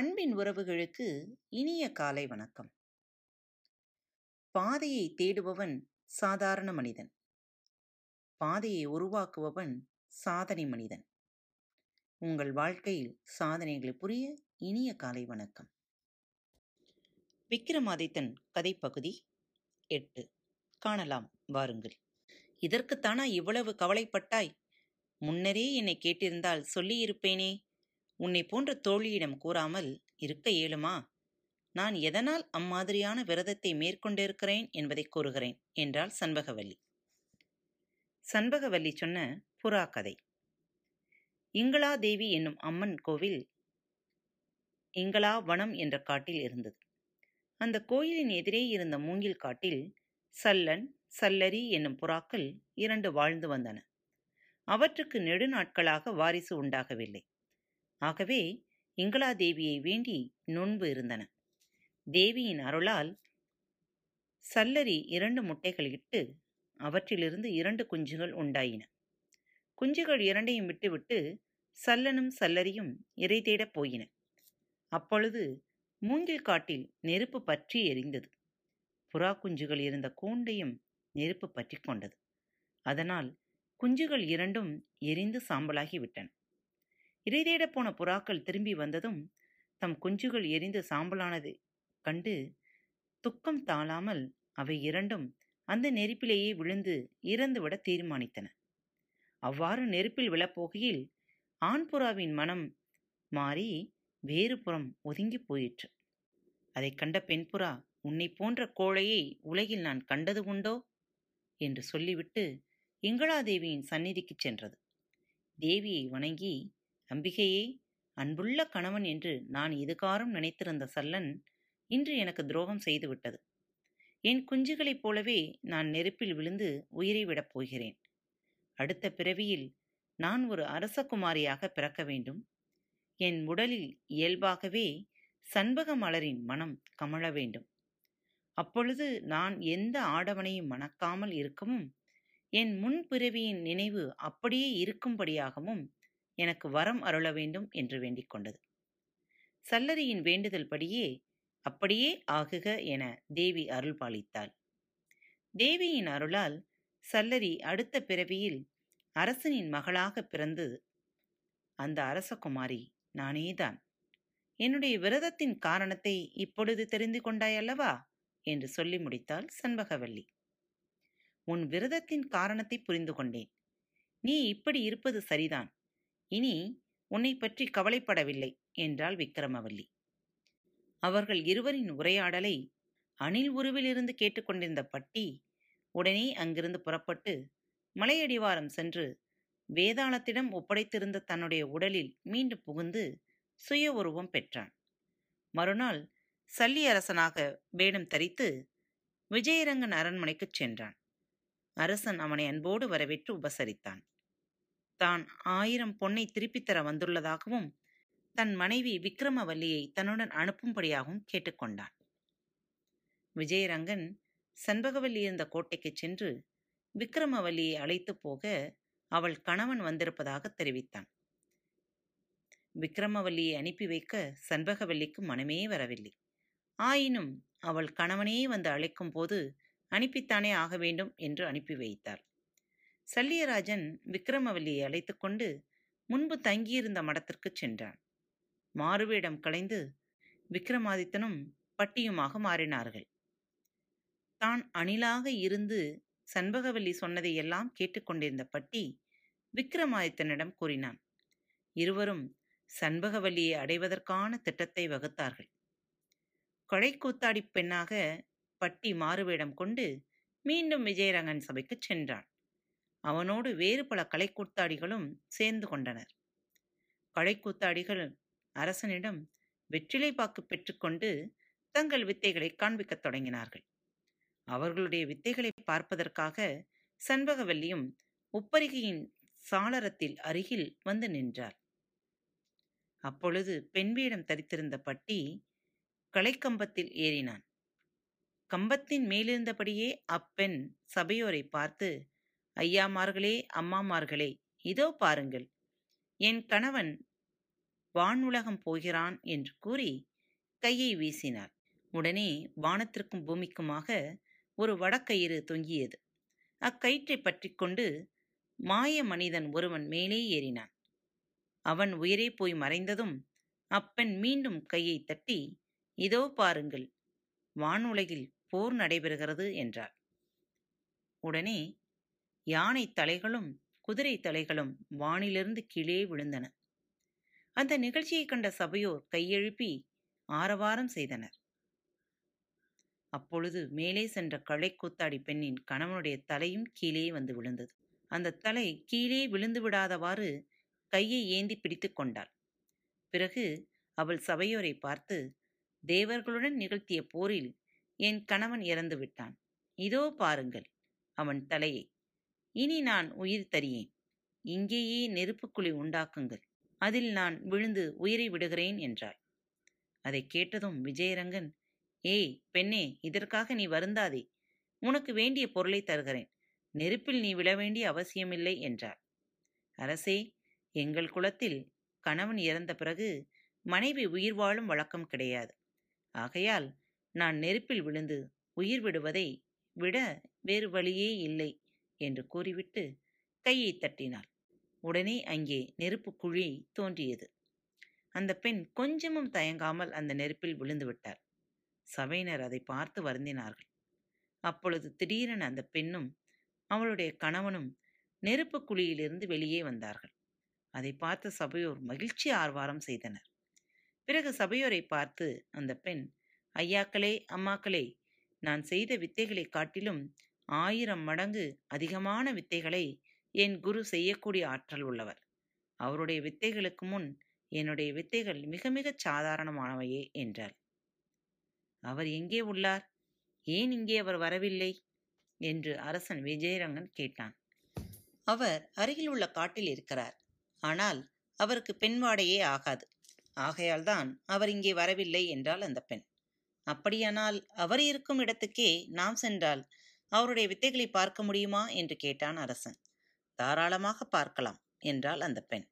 அன்பின் உறவுகளுக்கு இனிய காலை வணக்கம். பாதையை தேடுபவன் சாதாரண மனிதன். பாதையை உருவாக்குபவன் சாதனை மனிதன். உங்கள் வாழ்க்கையில் சாதனைகளை புரிய இனிய காலை வணக்கம். விக்ரமாதித்தன் கதைப்பகுதி எட்டு. காணலாம் வாருங்கள். இதற்குத்தானா இவ்வளவு கவலைப்பட்டாய்? முன்னரே என்னை கேட்டிருந்தால் சொல்லியிருப்பேனே. உன்னை போன்ற தோழியிடம் கூறாமல் இருக்க இயலுமா? நான் எதனால் அம்மாதிரியான விரதத்தை மேற்கொண்டிருக்கிறேன் என்பதை கூறுகிறேன் என்றாள் சண்பகவல்லி. சண்பகவல்லி சொன்ன புறா கதை இங்களா தேவி என்னும் அம்மன் கோவில் இங்களா வனம் என்ற காட்டில் இருந்தது. அந்த கோயிலின் எதிரே இருந்த மூங்கில் காட்டில் சல்லன் சல்லரி என்னும் புறாக்கள் இரண்டு வாழ்ந்து வந்தன. அவற்றுக்கு நெடுநாட்களாக வாரிசு உண்டாகவில்லை. ஆகவே இங்களா தேவியை வேண்டி நொன்பு இருந்தன. தேவியின் அருளால் சல்லரி இரண்டு முட்டைகள் இட்டு அவற்றிலிருந்து இரண்டு குஞ்சுகள் உண்டாயின. குஞ்சுகள் இரண்டையும் விட்டுவிட்டு சல்லனும் சல்லரியும் இறை தேடப் போயின. அப்பொழுது மூங்கில் காட்டில் நெருப்பு பற்றி எரிந்தது. புறா குஞ்சுகள் இருந்த கூண்டையும் நெருப்பு பற்றி கொண்டது. அதனால் குஞ்சுகள் இரண்டும் எரிந்து சாம்பலாகி விட்டன இறைதேடப் போன புறாக்கள் திரும்பி வந்ததும் தம் குஞ்சுகள் எரிந்து சாம்பலானது கண்டு துக்கம் தாளாமல் அவை இரண்டும் அந்த நெருப்பிலேயே விழுந்து இறந்துவிட தீர்மானித்தன. அவ்வாறு நெருப்பில் விழப்போகையில் ஆண் புறாவின் மனம் மாறி வேறு புறம் ஒதுங்கி போயிற்று. அதைக் கண்ட பெண் புறா உன்னை போன்ற கோழையை உலகில் நான் கண்டது உண்டோ? என்று சொல்லிவிட்டு இங்களாதேவியின் சந்நிதிக்குச் சென்றது. தேவியை வணங்கி அம்பிகையே அன்புள்ள கணவன் என்று நான் இதுகாரும் நினைத்திருந்த சல்லன் இன்று எனக்கு துரோகம் செய்துவிட்டது என் குஞ்சுகளைப் போலவே நான் நெருப்பில் விழுந்து உயிரை விடப் போகிறேன். அடுத்த பிறவியில் நான் ஒரு அரசகுமாரியாக பிறக்க வேண்டும். என் உடலில் இயல்பாகவே சண்பக மலரின் மனம் கமழ வேண்டும். அப்பொழுது நான் எந்த ஆடவனையும் மணக்காமல் இருக்கவும் என் முன்பிறவியின் நினைவு அப்படியே இருக்கும்படியாகவும் எனக்கு வரம் அருள வேண்டும் என்று வேண்டிக் கொண்டது. சல்லரியின் வேண்டுதல் படியே அப்படியே ஆகுக என தேவி அருள் பாலித்தாள். தேவியின் அருளால் சல்லரி அடுத்த பிறவியில் அரசனின் மகளாக பிறந்து அந்த அரசகுமாரி நானேதான் என்னுடைய விரதத்தின் காரணத்தை இப்பொழுது தெரிந்து கொண்டாய் அல்லவா? என்று சொல்லி முடித்தாள் சண்பகவல்லி. உன் விரதத்தின் காரணத்தை புரிந்து கொண்டேன். நீ இப்படி இருப்பது சரிதான். இனி உன்னை பற்றி கவலைப்படவில்லை என்றாள் விக்ரமவல்லி அவர்கள் இருவரின் உரையாடலை அணில் உருவிலிருந்து கேட்டுக்கொண்டிருந்த பட்டி உடனே அங்கிருந்து புறப்பட்டு மலையடிவாரம் சென்று வேதாளத்திடம் ஒப்படைத்திருந்த தன்னுடைய உடலில் மீண்டும் புகுந்து சுய உருவம் பெற்றான். மறுநாள் சல்லி அரசனாக வேடம் தரித்து விஜயரங்கன் அரண்மனைக்குச் சென்றான். அரசன் அவனை அன்போடு வரவேற்று உபசரித்தான். தான் ஆயிரம் பொன்னை திருப்பித் தர வந்துள்ளதாகவும் தன் மனைவி விக்ரமவல்லியை தன்னுடன் அனுப்பும்படியாகவும் கேட்டுக்கொண்டான் விஜயரங்கன் சண்பகவல்லி இருந்த கோட்டைக்குச் சென்று விக்ரமவல்லியை அழைத்து போக அவள் கணவன் வந்திருப்பதாக தெரிவித்தான். விக்ரமவல்லியை அனுப்பி வைக்க சண்பகவல்லிக்கு மனமே வரவில்லை. ஆயினும் அவள் கணவனே வந்து அழைக்கும் போது அனுப்பித்தானே ஆக வேண்டும் என்று அனுப்பி வைத்தாள். சல்லியராஜன் விக்ரமவல்லியை அழைத்து கொண்டு முன்பு தங்கியிருந்த மடத்திற்குச் சென்றான். மாறுவேடம் களைந்து விக்ரமாதித்தனும் பட்டியுமாக மாறினார்கள். தான் அணிலாக இருந்து சண்பகவல்லி சொன்னதையெல்லாம் கேட்டுக்கொண்டிருந்த பட்டி விக்ரமாதித்தனிடம் கூறினான். இருவரும் சண்பகவல்லியை அடைவதற்கான திட்டத்தை வகுத்தார்கள். கொழைக்கூத்தாடி பெண்ணாக பட்டி மாறுவேடம் கொண்டு மீண்டும் விஜயரங்கன் சபைக்குச் சென்றான். அவனோடு வேறு பல கலைக்கூத்தாடிகளும் சேர்ந்து கொண்டனர். கலைக்கூத்தாடிகள் அரசனிடம் வெற்றிலை பாக்கு பெற்றுக்கொண்டு தங்கள் வித்தைகளை காண்பிக்கத் தொடங்கினார்கள். அவர்களுடைய வித்தைகளை பார்ப்பதற்காக சண்பகவல்லியும் உப்பரிகையின் சாளரத்தில் அருகில் வந்து நின்றார். அப்பொழுது பெண் வீடம் தரித்திருந்த பட்டி கலைக்கம்பத்தில் ஏறினான். கம்பத்தின் மேலிருந்தபடியே அப்பெண் சபையோரை பார்த்து ஐயாமார்களே அம்மாமார்களே இதோ பாருங்கள். என் கணவன் வானுலகம் போகிறான் என்று கூறி கையை வீசினார். உடனே வானத்திற்கும் பூமிக்குமாக ஒரு வடக்கயிறு தொங்கியது. அக்கயிற்றை பற்றி கொண்டு மாய மனிதன் ஒருவன் மேலே ஏறினான். அவன் உயிரே போய் மறைந்ததும் அப்பெண் மீண்டும் கையை தட்டி இதோ பாருங்கள் வானுலகில் போர் நடைபெறுகிறது என்றார் உடனே யானை தலைகளும் குதிரை தலைகளும் வானிலிருந்து கீழே விழுந்தன. அந்த நிகழ்ச்சியை கண்ட சபையோர் கையெழுப்பி ஆரவாரம் செய்தனர். அப்பொழுது மேலே சென்ற களை கூத்தாடி பெண்ணின் கணவனுடைய தலையும் கீழே வந்து விழுந்தது. அந்த தலை கீழே விழுந்து விடாதவாறு கையை ஏந்தி பிடித்து கொண்டாள். பிறகு அவள் சபையோரை பார்த்து தேவர்களுடன் நிகழ்த்திய போரில் என் கணவன் இறந்து விட்டான். இதோ பாருங்கள் அவன் தலையை. இனி நான் உயிர் தரியேன் இங்கேயே நெருப்புக்குழி உண்டாக்குங்கள். அதில் நான் விழுந்து உயிரை விடுகிறேன் என்றாள். அதை கேட்டதும் விஜயரங்கன் ஏய் பெண்ணே இதற்காக நீ வருந்தாதே. உனக்கு வேண்டிய பொருளை தருகிறேன். நெருப்பில் நீ விழ வேண்டிய அவசியமில்லை என்றார் அரசே எங்கள் குலத்தில் கணவன் இறந்த பிறகு மனைவி உயிர் வாழும் வழக்கம் கிடையாது. ஆகையால் நான் நெருப்பில் விழுந்து உயிர் விடுவதை விட வேறு வழியே இல்லை. என்று கூறிவிட்டு கையை தட்டினாள். உடனே அங்கே நெருப்பு குழி தோன்றியது. அந்த பெண் கொஞ்சமும் தயங்காமல் அந்த நெருப்பில் விழுந்து விட்டார். சபையினர் அதை பார்த்து வருந்தினார்கள். அப்பொழுது திடீரென அந்த பெண்ணும் அவளுடைய கணவனும் நெருப்பு குழியிலிருந்து வெளியே வந்தார்கள். அதை பார்த்து சபையோர் மகிழ்ச்சி ஆர்வாரம் செய்தனர். பிறகு சபையோரை பார்த்து அந்த பெண் ஐயாக்களே அம்மாக்களே நான் செய்த வித்தைகளை காட்டிலும் ஆயிரம் மடங்கு அதிகமான வித்தைகளை என் குரு செய்யக்கூடிய ஆற்றல் உள்ளவர். அவருடைய வித்தைகளுக்கு முன் என்னுடைய வித்தைகள் மிக மிகச் சாதாரணமானவையே என்றார். அவர் எங்கே உள்ளார்? ஏன் இங்கே அவர் வரவில்லை? என்று அரசன் விஜயரங்கன் கேட்டான். அவர் அருகில் உள்ள காட்டில் இருக்கிறார். ஆனால் அவருக்கு பெண்வாடையே ஆகாது. ஆகையால்தான் அவர் இங்கே வரவில்லை என்றாள் அந்த பெண். அப்படியானால் அவர் இருக்கும் இடத்துக்கே நாம் சென்றால் அவருடைய வித்தைகளை பார்க்க முடியுமா என்று கேட்டான் அரசன். தாராளமாக பார்க்கலாம் என்றாள் அந்த பெண்.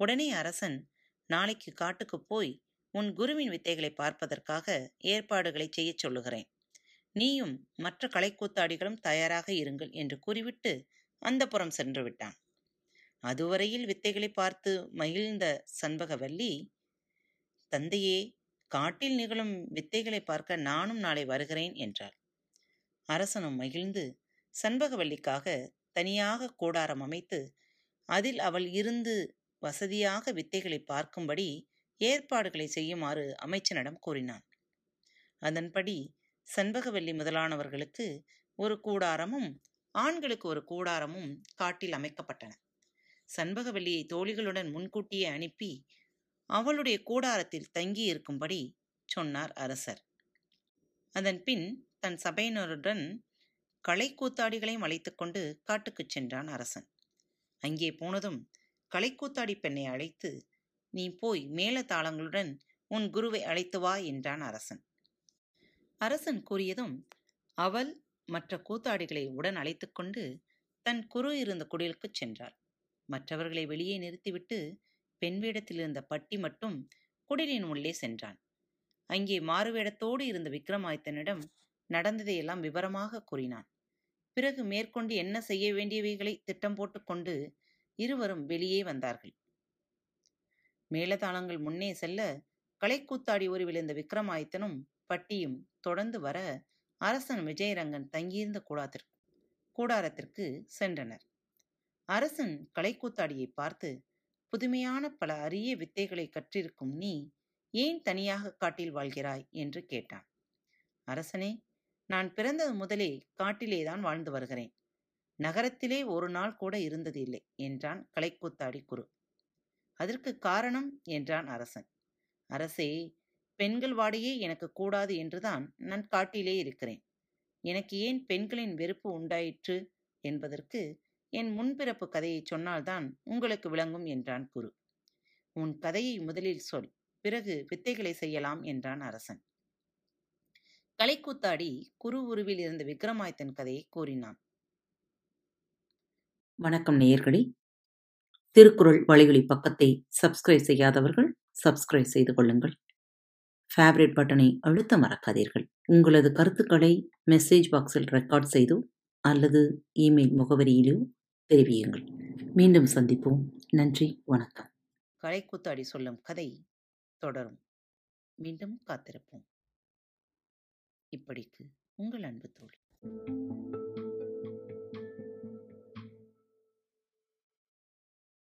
உடனே அரசன் நாளைக்கு காட்டுக்கு போய் உன் குருவின் வித்தைகளை பார்ப்பதற்காக ஏற்பாடுகளை செய்யச் சொல்லுகிறேன். நீயும் மற்ற கலைக்கூத்தாடிகளும் தயாராக இருங்கள் என்று கூறிவிட்டு அந்த புறம் சென்று விட்டான். அதுவரையில் வித்தைகளை பார்த்து மகிழ்ந்த சண்பகவல்லி தந்தையே காட்டில் நிகழும் வித்தைகளை பார்க்க நானும் நாளை வருகிறேன் என்றாள். அரசனும் மகிழ்ந்து சண்பகவல்லிக்காக தனியாக கூடாரம் அமைத்து அதில் அவள் இருந்து வசதியாக வித்தைகளை பார்க்கும்படி ஏற்பாடுகளை செய்யுமாறு அமைச்சனிடம் கூறினான் அதன்படி சண்பகவல்லி முதலானவர்களுக்கு ஒரு கூடாரமும் ஆண்களுக்கு ஒரு கூடாரமும் காட்டில் அமைக்கப்பட்டன. சண்பகவல்லியை தோழிகளுடன் முன்கூட்டியே அனுப்பி அவளுடைய கூடாரத்தில் தங்கி இருக்கும்படி சொன்னார் அரசர். அதன் பின் தன் சபையினருடன் கலைக்கூத்தாடிகளையும் அழைத்துக்கொண்டு காட்டுக்குச் சென்றான் அரசன். அங்கே போனதும் கலைக்கூத்தாடி பெண்ணை அழைத்து நீ போய் மேளதாளங்களுடன் உன் குருவை அழைத்து வா என்றான் அரசன். அரசன் கூறியதும் அவள் மற்ற கூத்தாடிகளை உடன் அழைத்துக்கொண்டு தன் குரு இருந்த குடிலுக்குச் சென்றாள். மற்றவர்களை வெளியே நிறுத்திவிட்டு பெண் வேடத்தில் இருந்த பட்டி மட்டும் குடிலின் உள்ளே சென்றான். அங்கே மாறுவேடத்தோடு இருந்த விக்ரமாதித்தனிடம் நடந்ததையெல்லாம் விவரமாக கூறினான். பிறகு மேற்கொண்டு என்ன செய்ய வேண்டியவைகளை திட்டம் போட்டுக்கொண்டு இருவரும் வெளியே வந்தார்கள். மேலதாளங்கள் முன்னே செல்ல கலைக்கூத்தாடி ஒரு விழுந்த விக்ரமாதித்தனும் பட்டியும் தொடர்ந்து வர அரசன் விஜயரங்கன் தங்கியிருந்த கூடாத்திற்கு கூடாரத்திற்கு சென்றனர். அரசன் கலைக்கூத்தாடியை பார்த்து புதுமையான பல அரிய வித்தைகளை கற்றிருக்கும் நீ ஏன் தனியாக காட்டில் வாழ்கிறாய்? என்று கேட்டான். அரசனே நான் பிறந்தது முதலே காட்டிலேதான் வாழ்ந்து வருகிறேன். நகரத்திலே ஒரு நாள் கூட இருந்தது இல்லை என்றான் கலைக்கூத்தாடி குரு. அதற்கு காரணம் என்றான் அரசன். அரசே பெண்கள் வாடையே எனக்கு கூடாது என்றுதான் நான் காட்டிலே இருக்கிறேன். எனக்கு ஏன் பெண்களின் வெறுப்பு உண்டாயிற்று? என்பதற்கு என் முன்பிறப்பு கதையை சொன்னால்தான் உங்களுக்கு விளங்கும் என்றான் குரு. உன் கதையை முதலில் சொல் பிறகு வித்தைகளை செய்யலாம் என்றான் அரசன். கலைக்கூத்தாடி குரு உருவில் இருந்த விக்ரமாதித்தன் கதையை கூறினான். வணக்கம் நேயர்களே. திருக்குறள் வழிகளி பக்கத்தை சப்ஸ்கிரைப் செய்யாதவர்கள் சப்ஸ்கிரைப் செய்து கொள்ளுங்கள். ஃபேவரட் பட்டனை அழுத்த மறக்காதீர்கள். உங்களது கருத்துக்களை மெசேஜ் பாக்ஸில் ரெக்கார்ட் செய்தோ அல்லது இமெயில் முகவரியிலோ தெரிவியுங்கள். மீண்டும் சந்திப்போம். நன்றி வணக்கம். கலைக்கூத்தாடி சொல்லும் கதை தொடரும். மீண்டும் காத்திருப்போம். இப்படிக்கு உங்கள் அன்பு தோழி.